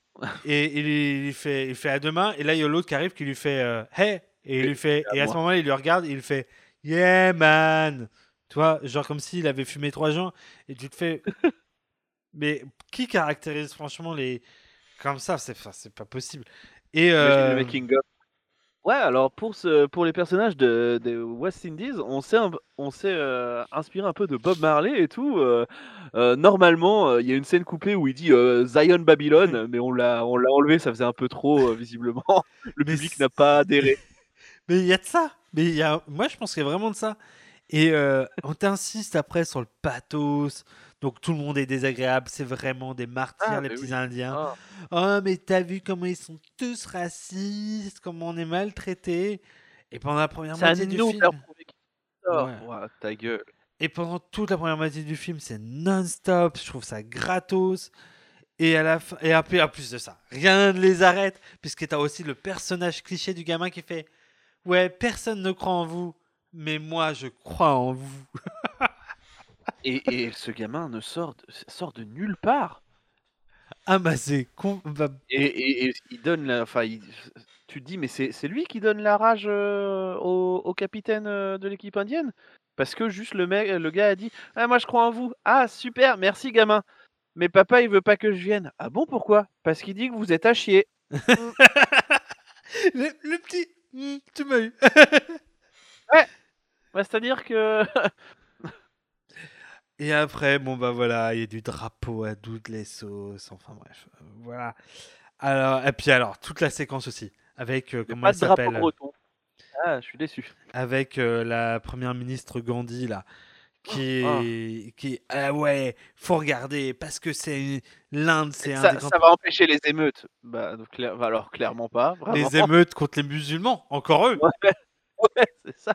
Et il, il fait, il fait à demain. Et là, il y a l'autre qui arrive qui lui fait euh, Hey Et il lui fait. à Et à ce moment-là, il lui regarde et il fait Yeah man Tu vois, genre comme s'il avait fumé trois joints. Et tu te fais. Mais qui caractérise franchement les. Comme ça, c'est pas possible. Et. Imagine euh, le making of. Ouais, alors pour, ce, pour les personnages de, de West Indies, on s'est un- on s'est euh, inspiré un peu de Bob Marley et tout. euh, euh, normalement, euh, il y a une scène coupée où il dit euh, Zion Babylon, mais on l'a on l'a enlevé, ça faisait un peu trop euh, visiblement. Le Mais public n'a pas adhéré. Mais il y a de ça. Mais il y a... Moi, je pense qu'il y a vraiment de ça. Et euh, on t'insiste après sur le pathos. Donc tout le monde est désagréable. C'est vraiment des martyrs, Ah, les petits oui. Indiens. Ah. Oh, mais t'as vu comment ils sont tous racistes, comment on est maltraités. Et pendant la première C'est à moitié du film. Ouais. Ouah, ta gueule. Et pendant toute la première moitié du film, c'est non-stop. Je trouve ça gratos. Et à la fin, et en plus de ça, rien ne les arrête, puisque t'as aussi le personnage cliché du gamin qui fait Ouais, personne ne croit en vous, mais moi je crois en vous. Et, et ce gamin ne sort de, sort de nulle part. Ah bah c'est con. bah, Et, et- et il donne la. Enfin, il- tu te dis, mais c'est c'est lui qui donne la rage euh, au, au capitaine euh, de l'équipe indienne? Parce que juste le, mec, le gars a dit Ah, moi je crois en vous. Ah, super, merci gamin. Mais papa, il veut pas que je vienne. Ah bon, pourquoi? Parce qu'il dit que vous êtes à chier. le, le petit. Hmm, tu m'as eu. Bah, C'est-à-dire que. Et après, bon bah voilà, il y a du drapeau à toutes les sauces. Enfin bref, euh, voilà. Alors, et puis alors, toute la séquence aussi, avec euh, comment pas elle drapeau s'appelle breton. Ah, je suis déçu. avec euh, la première ministre Gandhi là qui Oh, est qui ah ouais faut regarder parce que c'est l'Inde c'est un Ça, des grands- ça va empêcher les émeutes. Bah, donc, clair- bah, alors, clairement pas. Vraiment. les émeutes contre les musulmans encore eux Ouais, c'est ça.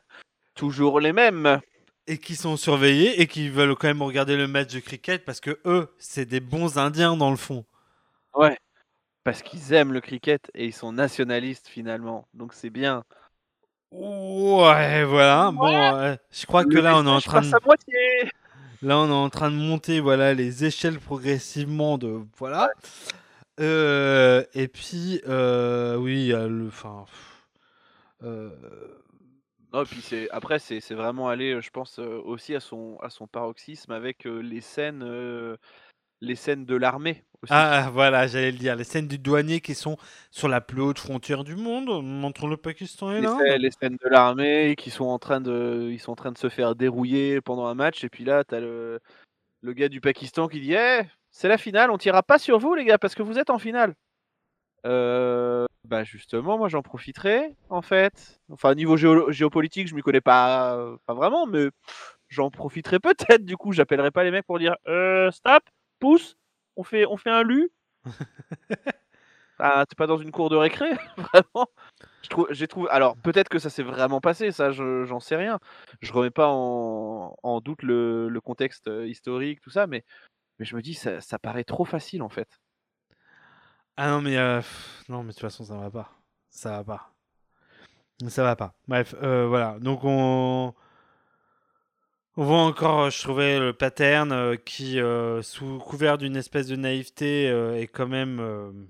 Toujours les mêmes. Et qui sont surveillés et qui veulent quand même regarder le match de cricket parce que eux c'est des bons Indiens dans le fond Ouais. Parce qu'ils aiment le cricket et ils sont nationalistes finalement. Donc c'est bien. ouais voilà bon euh, je crois que Le là on est en train de. Là, on est en train de monter voilà, les échelles progressivement de. Voilà. Euh, et puis, euh, oui, il y a le. Enfin. Non, puis c'est après c'est c'est vraiment aller, je pense euh, aussi à son à son paroxysme avec euh, les scènes euh, les scènes de l'armée aussi. Ah, voilà, j'allais le dire. Les scènes du douanier qui sont sur la plus haute frontière du monde, entre le Pakistan et les, l'Inde. les scènes de l'armée qui sont en train de ils sont en train de se faire dérouiller pendant un match et puis là t'as le le gars du Pakistan qui dit Eh, c'est la finale, on tirera pas sur vous les gars parce que vous êtes en finale. Euh, bah justement, moi j'en profiterai en fait. Enfin niveau géo- géopolitique, je m'y connais pas euh, pas vraiment, mais j'en profiterai peut-être. Du coup, j'appellerai pas les mecs pour dire euh, stop, pousse, on fait on fait un lu. ah, t'es pas dans une cour de récré, vraiment. Je trouve, j'ai trouvé. Alors peut-être que ça s'est vraiment passé, ça, je- j'en sais rien. Je remets pas en, en doute le, le contexte euh, historique, tout ça, mais mais je me dis ça, ça paraît trop facile en fait. Ah non, mais. euh, pff, non, mais de toute façon, ça va pas. Ça va pas. Ça va pas. Bref, euh, voilà. Donc, on. On voit encore, euh, je trouvais, le pattern euh, qui, sous couvert d'une espèce de naïveté, est quand même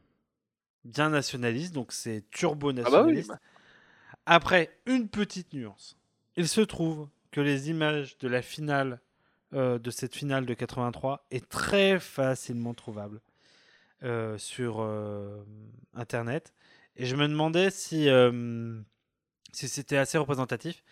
bien nationaliste. Donc, c'est turbo Ah bah oui, bah. Après, une petite nuance. Il se trouve que les images de la finale, de cette finale de 83, est très facilement trouvable euh, sur euh, Internet. Et je me demandais si, euh, si c'était assez représentatif.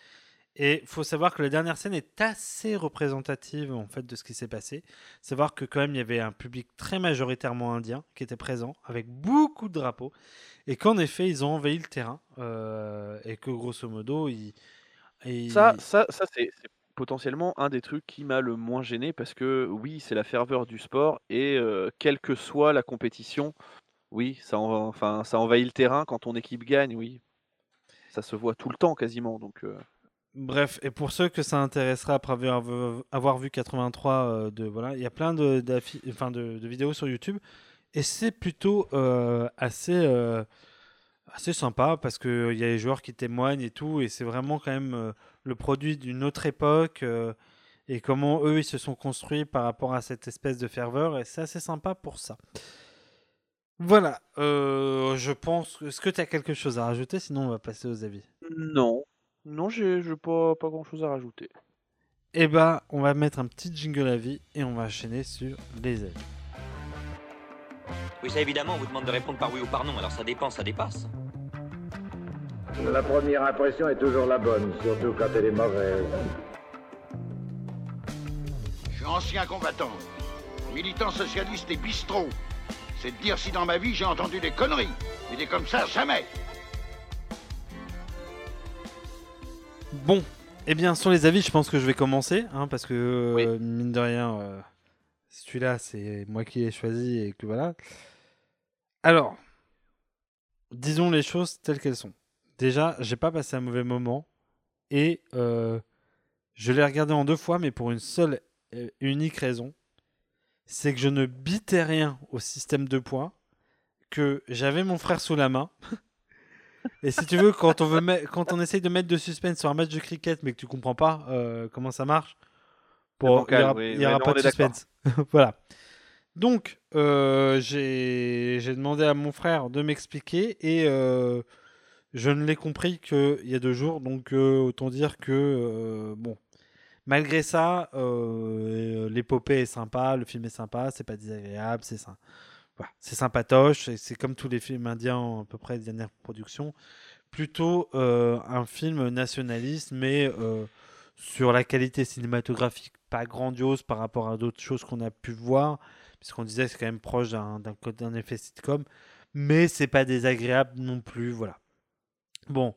Et il faut savoir que la dernière scène est assez représentative en fait de ce qui s'est passé. Savoir que quand même il y avait un public très majoritairement indien qui était présent avec beaucoup de drapeaux et qu'en effet ils ont envahi le terrain et que grosso modo ils, Ça, ça, ça c'est potentiellement un des trucs qui m'a le moins gêné parce que oui, c'est la ferveur du sport et quelle que soit la compétition, oui, ça, en- enfin, ça envahit le terrain quand ton équipe gagne, oui. Ça se voit tout le temps quasiment. Donc, Bref, et pour ceux que ça intéressera après avoir, vu- avoir vu 83, euh, de, voilà, il y a plein de, de, vidéos sur YouTube et c'est plutôt assez, assez sympa parce qu'il y a les joueurs qui témoignent et tout et c'est vraiment quand même euh, le produit d'une autre époque euh, et comment eux ils se sont construits par rapport à cette espèce de ferveur et c'est assez sympa pour ça. Voilà, euh, je pense. Est-ce que tu as quelque chose à rajouter? Sinon, on va passer aux avis. non, non, j'ai j'ai pas, pas grand chose à rajouter. Eh ben, on va mettre un petit jingle à vie et on va enchaîner sur les avis. Oui, ça évidemment, on vous demande de répondre par oui ou par non, alors ça dépend, ça dépasse. La première impression est toujours la bonne, surtout quand elle est mauvaise. Je suis ancien combattant, militant socialiste et bistrot. C'est de dire si dans ma vie j'ai entendu des conneries. Mais des comme ça, jamais. Bon, eh bien, sur les avis, je pense que je vais commencer, hein, parce que, euh, mine de rien, euh, celui-là, c'est moi qui l'ai choisi et que voilà. Alors, disons les choses telles qu'elles sont. Déjà, j'ai pas passé un mauvais moment et euh, je l'ai regardé en deux fois, mais pour une seule et unique raison. C'est que je ne bitais rien au système de points, que j'avais mon frère sous la main. Et si tu veux, quand on, veut quand on essaye de mettre de suspense sur un match de cricket, mais que tu comprends pas euh, comment ça marche, bon, il n'y aura, oui, il y oui, aura non, pas de suspense. voilà. Donc, euh, j'ai j'ai demandé à mon frère de m'expliquer et euh, je ne l'ai compris qu'il y a deux jours. Donc, euh, autant dire que, euh, bon, malgré ça, euh, l'épopée est sympa, le film est sympa, c'est pas désagréable, c'est sympa. Voilà, c'est sympatoche, c'est comme tous les films indiens à peu près de dernière production, plutôt un film nationaliste, mais sur la qualité cinématographique pas grandiose par rapport à d'autres choses qu'on a pu voir, puisqu'on disait c'est quand même proche d'un effet sitcom, mais c'est pas désagréable non plus, voilà. Bon,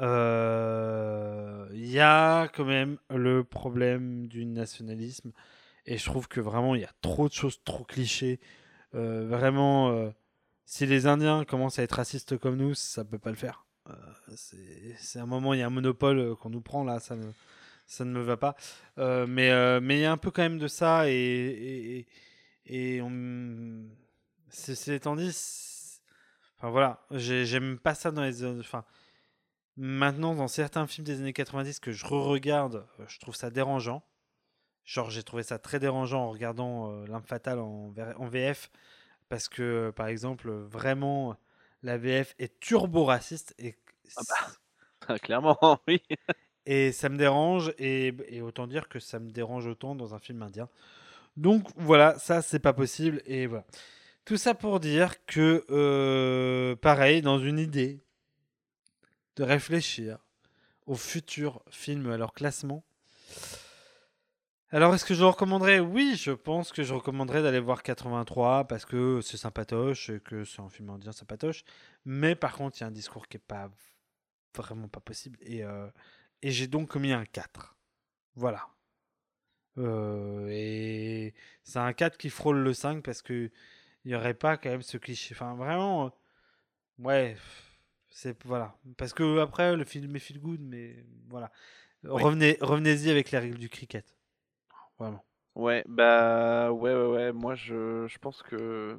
euh, il y a quand même le problème du nationalisme, et je trouve que vraiment il y a trop de choses trop clichés. Euh, vraiment, euh, si les Indiens commencent à être racistes comme nous, ça peut pas le faire. Euh, c'est c'est un moment, il y a un monopole euh, qu'on nous prend là, ça ne, ça ne me va pas. Euh, mais euh, mais il y a un peu quand même de ça et et, et- on, ceci étant dit, c'est- enfin voilà, j'ai- j'aime pas ça dans les, enfin maintenant dans certains films des années 90 que je re-regarde, euh, je trouve ça dérangeant. Genre, j'ai trouvé ça très dérangeant en regardant euh, L'Arme Fatale en, VF, parce que, euh, par exemple, euh, vraiment, la VF est turbo-raciste, et, Ah, Clairement, oui. et ça me dérange, et, et autant dire que ça me dérange autant dans un film indien. Donc voilà, ça, c'est pas possible, et voilà. Tout ça pour dire que, euh, pareil, dans une idée de réfléchir au futur film à leur classement, alors, est-ce que je recommanderais? Oui, je pense que je recommanderais d'aller voir 83 parce que c'est sympatoche, et que c'est un film indien sympatoche. Mais par contre, il y a un discours qui est pas vraiment pas possible. Et, euh, et j'ai donc mis un 4. Voilà. Euh, et c'est un 4 qui frôle le 5 parce que il n'y aurait pas quand même ce cliché. Enfin, vraiment, euh, ouais, c'est voilà. Parce que après, le film est feel good, mais voilà. Oui. Revenez, revenez-y avec les règles du cricket. Vraiment. Ouais, bah ouais, ouais, ouais. Moi, je, je pense que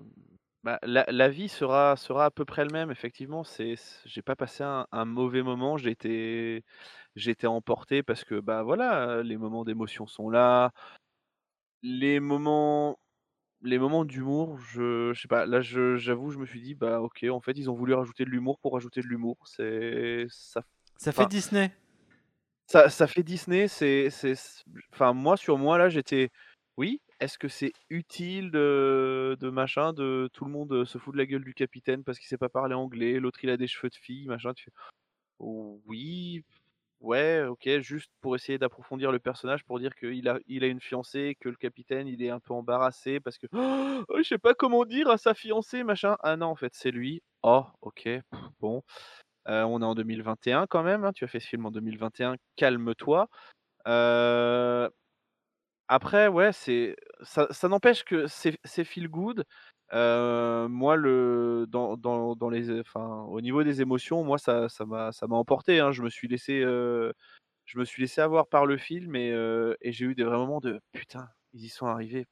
bah, la, la vie sera, sera à peu près le même. Effectivement, c'est, j'ai pas passé un, un mauvais moment. J'ai été, j'ai été emporté parce que bah voilà, les moments d'émotion sont là. Les moments, les moments d'humour, je, je sais pas. Là, je, j'avoue, je me suis dit bah ok, en fait, ils ont voulu rajouter de l'humour pour rajouter de l'humour. C'est ça. Ça fait enfin, Disney. ça, ça fait Disney, c'est, c'est, enfin moi sur moi là j'étais, oui, est-ce que c'est utile de, de machin, de tout le monde se fout de la gueule du capitaine parce qu'il sait pas parler anglais, l'autre il a des cheveux de fille, machin, tu fais, oh, oui, ouais, ok, juste pour essayer d'approfondir le personnage, pour dire qu'il a, il a une fiancée, que le capitaine il est un peu embarrassé parce que, oh, je sais pas comment dire à sa fiancée, machin, ah non en fait c'est lui, oh, ok, bon. Euh, on est en 2021 quand même, hein, tu as fait ce film en 2021, calme-toi. Euh, Après, ouais, c'est ça, ça n'empêche que c'est feel good. Euh, moi, le dans, dans, dans les, enfin, au niveau des émotions, moi, ça ça m'a ça m'a emporté. hein. Je me suis laissé euh, je me suis laissé avoir par le film et, euh, et j'ai eu des vrais moments de putain, ils y sont arrivés.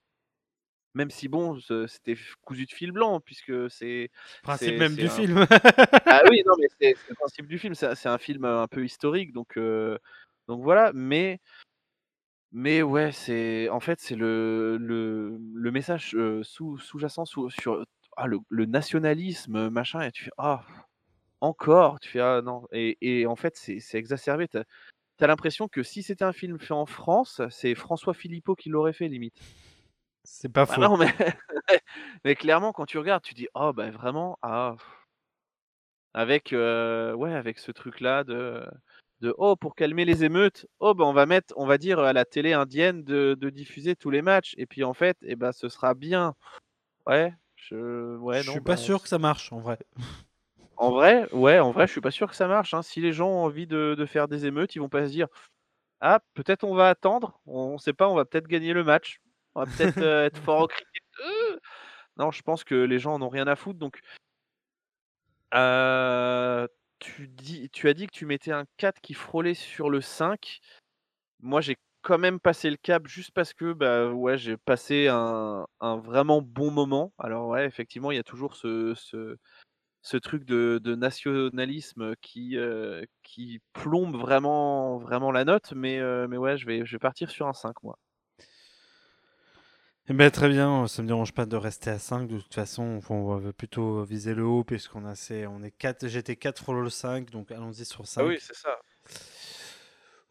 Même si bon, ce- c'était cousu de fil blanc puisque c'est Principe c'est même c'est du un film. ah oui, non, mais c'est c'est le principe du film. C'est un c'est un film euh, un peu historique, donc, euh, donc voilà. Mais, mais ouais, c'est en fait c'est le, le, le message euh, sous, sous-jacent sous- sur ah, le, le nationalisme, machin, et tu fais ah encore, tu fais ah non. Et, et en fait c'est c'est exacerbé. T'as as, l'impression que si c'était un film fait en France, c'est François Philippot qui l'aurait fait limite. C'est pas Ah faux. non, mais, mais clairement quand tu regardes, tu dis oh bah vraiment ah. Avec, ouais, avec ce truc-là de de: «Oh, pour calmer les émeutes, oh, bah, on va mettre on va dire à la télé indienne de de diffuser tous les matchs et puis en fait, et bah, ce sera bien». Ouais, je ouais, Je non, suis pas bah, sûr que ça marche en vrai. En vrai, ouais, en vrai, je suis pas sûr que ça marche. hein. Si les gens ont envie de, de faire des émeutes, ils vont pas se dire Ah, peut-être on va attendre, on sait pas, on va peut-être gagner le match, on va peut-être euh, être fort au cricket. Euh. Non, je pense que les gens en ont rien à foutre. Donc, euh, tu, as dit que tu mettais un 4 qui frôlait sur le 5. Moi, j'ai quand même passé le cap juste parce que bah, ouais, j'ai passé un, vraiment bon moment. Alors, ouais, effectivement, il y a toujours ce, truc de, nationalisme qui, euh, plombe vraiment, la note. Mais, euh, mais ouais, je vais, je vais partir sur un 5, moi. Eh ben, très bien, ça me dérange pas de rester à 5. De toute façon, on va plutôt viser le haut puisqu'on a on est 4, j'étais 4 frôle le 5, donc allons-y sur 5. Ah oui, c'est ça.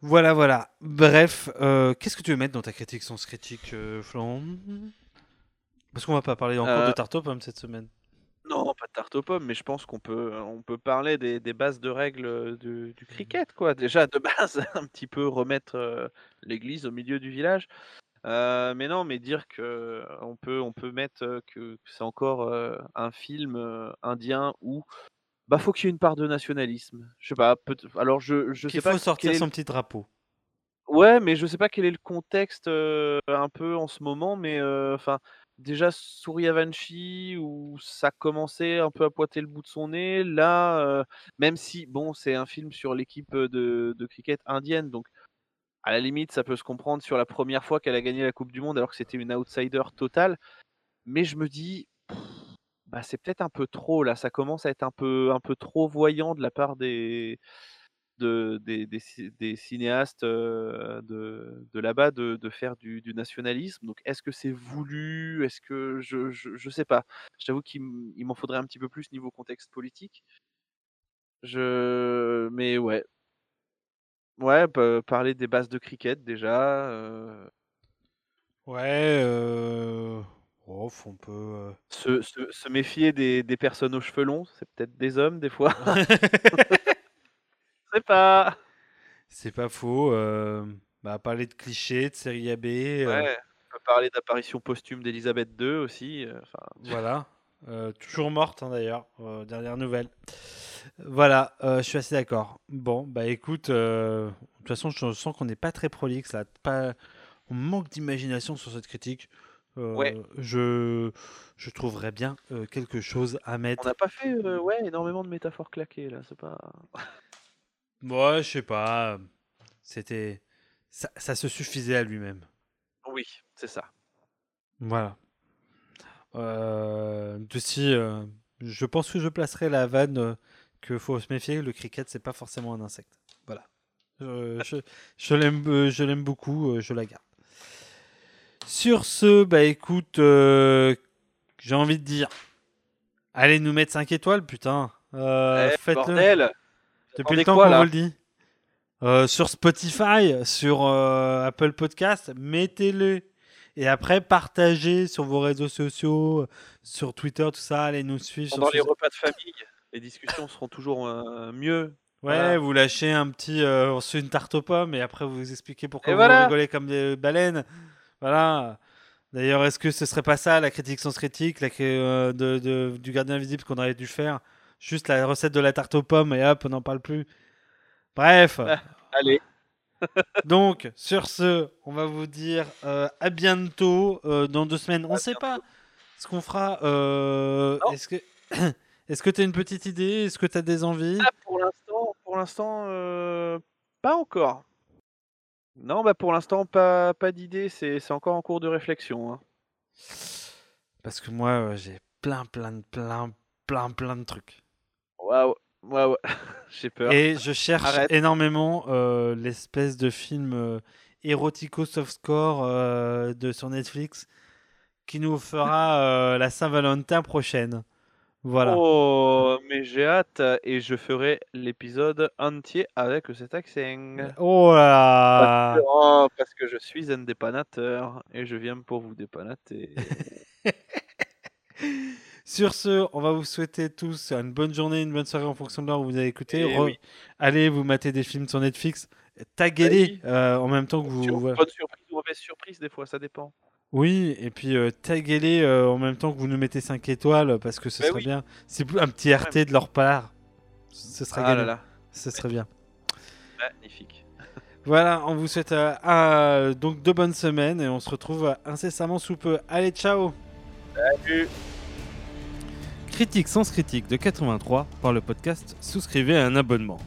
Voilà, voilà. Bref, euh, qu'est-ce que tu veux mettre dans ta critique sans critique, euh, Florent? Parce qu'on va pas parler encore de Euh, tarte aux pommes cette semaine. Non, pas de tarte aux pommes, mais je pense qu'on peut, on peut parler des, des bases de règles du, du cricket, quoi. Déjà, de base, un petit peu remettre euh, l'église au milieu du village. Euh, mais non, mais dire que on peut, on peut mettre que, que c'est encore euh, un film euh, indien où bah faut qu'il y ait une part de nationalisme. Je sais pas. peut- alors je, je sais Qu'il pas faut sortir son le- petit drapeau. Ouais, mais je sais pas quel est le contexte un peu en ce moment, mais enfin déjà Suryavanshi où ça commençait un peu à pointer le bout de son nez, là, euh, même si bon c'est un film sur l'équipe de, de cricket indienne, donc à la limite ça peut se comprendre sur la première fois qu'elle a gagné la Coupe du Monde alors que c'était une outsider totale, mais je me dis bah c'est peut-être un peu trop là, ça commence à être un peu un peu trop voyant de la part des de, des, des ci- des cinéastes euh, de, là-bas de, faire du, nationalisme. Donc, est-ce que c'est voulu? Est-ce que je, je, sais pas. Je t'avoue qu'il m'en faudrait un petit peu plus niveau contexte politique. Je, mais ouais, ouais, pa- parler des bases de cricket déjà. euh, Ouais, euh... on peut. euh, se, se, se méfier des, des personnes aux cheveux longs, c'est peut-être des hommes des fois. Je sais pas. C'est pas faux. euh, Bah, parler de clichés, de série AB. euh, Ouais. On peut parler d'apparition posthume d'Elisabeth II aussi. euh, Enfin, Voilà. Euh, toujours morte hein, d'ailleurs. euh, dernière nouvelle. Voilà, euh, je suis assez d'accord. Bon, bah écoute, euh, de toute façon, je sens qu'on n'est pas très prolixe là. Pas... On manque d'imagination sur cette critique. Euh, Ouais. je... je trouverais bien quelque chose à On mettre. n'a pas fait ouais, énormément de métaphores claquées là, c'est pas. Ouais, je sais pas. C'était. Ça, ça se suffisait à lui-même. Oui, c'est ça. Voilà. Euh, aussi, euh, je pense que je placerai la vanne que faut se méfier. Le cricket, c'est pas forcément un insecte. Voilà. Je, je, je l'aime, euh, je l'aime beaucoup. euh, je la garde. Sur ce, bah écoute, euh, j'ai envie de dire, allez nous mettre 5 étoiles, putain. Euh, Eh, faites-le. bordel Depuis le temps qu'on vous le dit. Euh, sur Spotify, sur euh, Apple Podcast, mettez-le. Et après, partagez sur vos réseaux sociaux, sur Twitter, tout ça. Allez nous suivre. Pendant sur les repas de famille, les discussions seront toujours euh, mieux. Ouais, Voilà. vous lâchez un petit. Euh, on se fait une tarte aux pommes et après vous expliquez pourquoi Et vous voilà. rigolez comme des baleines. Voilà. D'ailleurs, est-ce que ce serait pas ça la critique sans critique la, euh, de, de- du gardien invisible qu'on aurait dû faire? Juste la recette de la tarte aux pommes et hop, on n'en parle plus. Bref. Allez. Donc, sur ce, on va vous dire euh, à bientôt euh, dans deux semaines. On ne sait pas ce qu'on fera. Est-ce que est-ce que tu as une petite idée? Est-ce que tu as des envies? Ah, pour l'instant, pour l'instant, euh, pas encore. Non, bah pour l'instant, pas, pas d'idée. C'est c'est encore en cours de réflexion. hein. Parce que moi, euh, j'ai plein, plein, de- plein, plein, plein de trucs. Waouh, waouh, j'ai peur. Et je cherche Arrête. énormément euh, l'espèce de film euh, érotico softcore euh, de sur Netflix qui nous fera euh, la Saint-Valentin prochaine. Voilà. Oh, mais j'ai hâte et je ferai l'épisode entier avec cet accent. Oh là Parce que, oh, parce que je suis un dépanateur et je viens pour vous dépanater. Sur ce, on va vous souhaiter tous une bonne journée, une bonne soirée en fonction de l'heure où vous avez écouté. Eh Re- oui. Allez vous mater des films sur Netflix. Taguez-les euh, en même temps que vous. Bonne surprise ou mauvaise surprise, des fois, ça dépend. Oui, et puis euh, taguez-les euh, en même temps que vous nous mettez 5 étoiles parce que ce Bah serait oui. bien. C'est un petit RT de leur part. Ce serait Ah là là, Ce serait bien. magnifique. Voilà, on vous souhaite euh, un- donc de bonnes semaines et on se retrouve incessamment sous peu. Allez, ciao Salut. Critique sans critique de 83 par le podcast Souscrivez à un abonnement.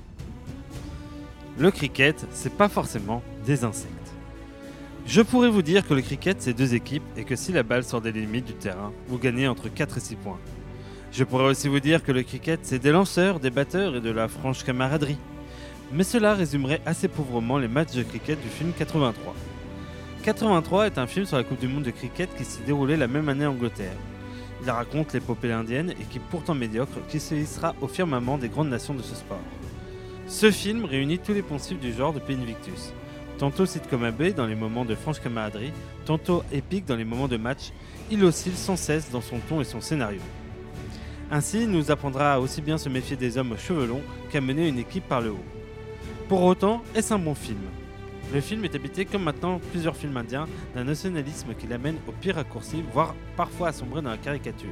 Le cricket, c'est pas forcément des insectes. Je pourrais vous dire que le cricket, c'est deux équipes et que si la balle sort des limites du terrain, vous gagnez entre 4 et 6 points. Je pourrais aussi vous dire que le cricket, c'est des lanceurs, des batteurs et de la franche camaraderie. Mais cela résumerait assez pauvrement les matchs de cricket du film 83. 83 est un film sur la Coupe du Monde de cricket qui s'est déroulé la même année en Angleterre. Il raconte l'épopée indienne, équipe pourtant médiocre, qui se hissera au firmament des grandes nations de ce sport. Ce film réunit tous les poncifs du genre depuis Invictus. Tantôt sitcom AB dans les moments de franche camaraderie, tantôt épique dans les moments de match, il oscille sans cesse dans son ton et son scénario. Ainsi, il nous apprendra à aussi bien se méfier des hommes aux cheveux longs qu'à mener une équipe par le haut. Pour autant, est-ce un bon film? Le film est habité, comme maintenant plusieurs films indiens, d'un nationalisme qui l'amène au pire raccourci, voire parfois à sombrer dans la caricature.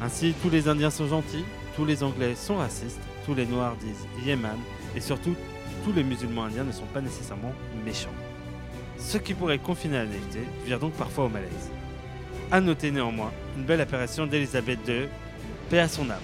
Ainsi, tous les Indiens sont gentils, tous les Anglais sont racistes, tous les Noirs disent Yemen, et surtout, tous les musulmans indiens ne sont pas nécessairement méchants. Ce qui pourrait confiner la naïveté vire donc parfois au malaise. A noter néanmoins une belle apparition d'Elisabeth II, paix à son âme.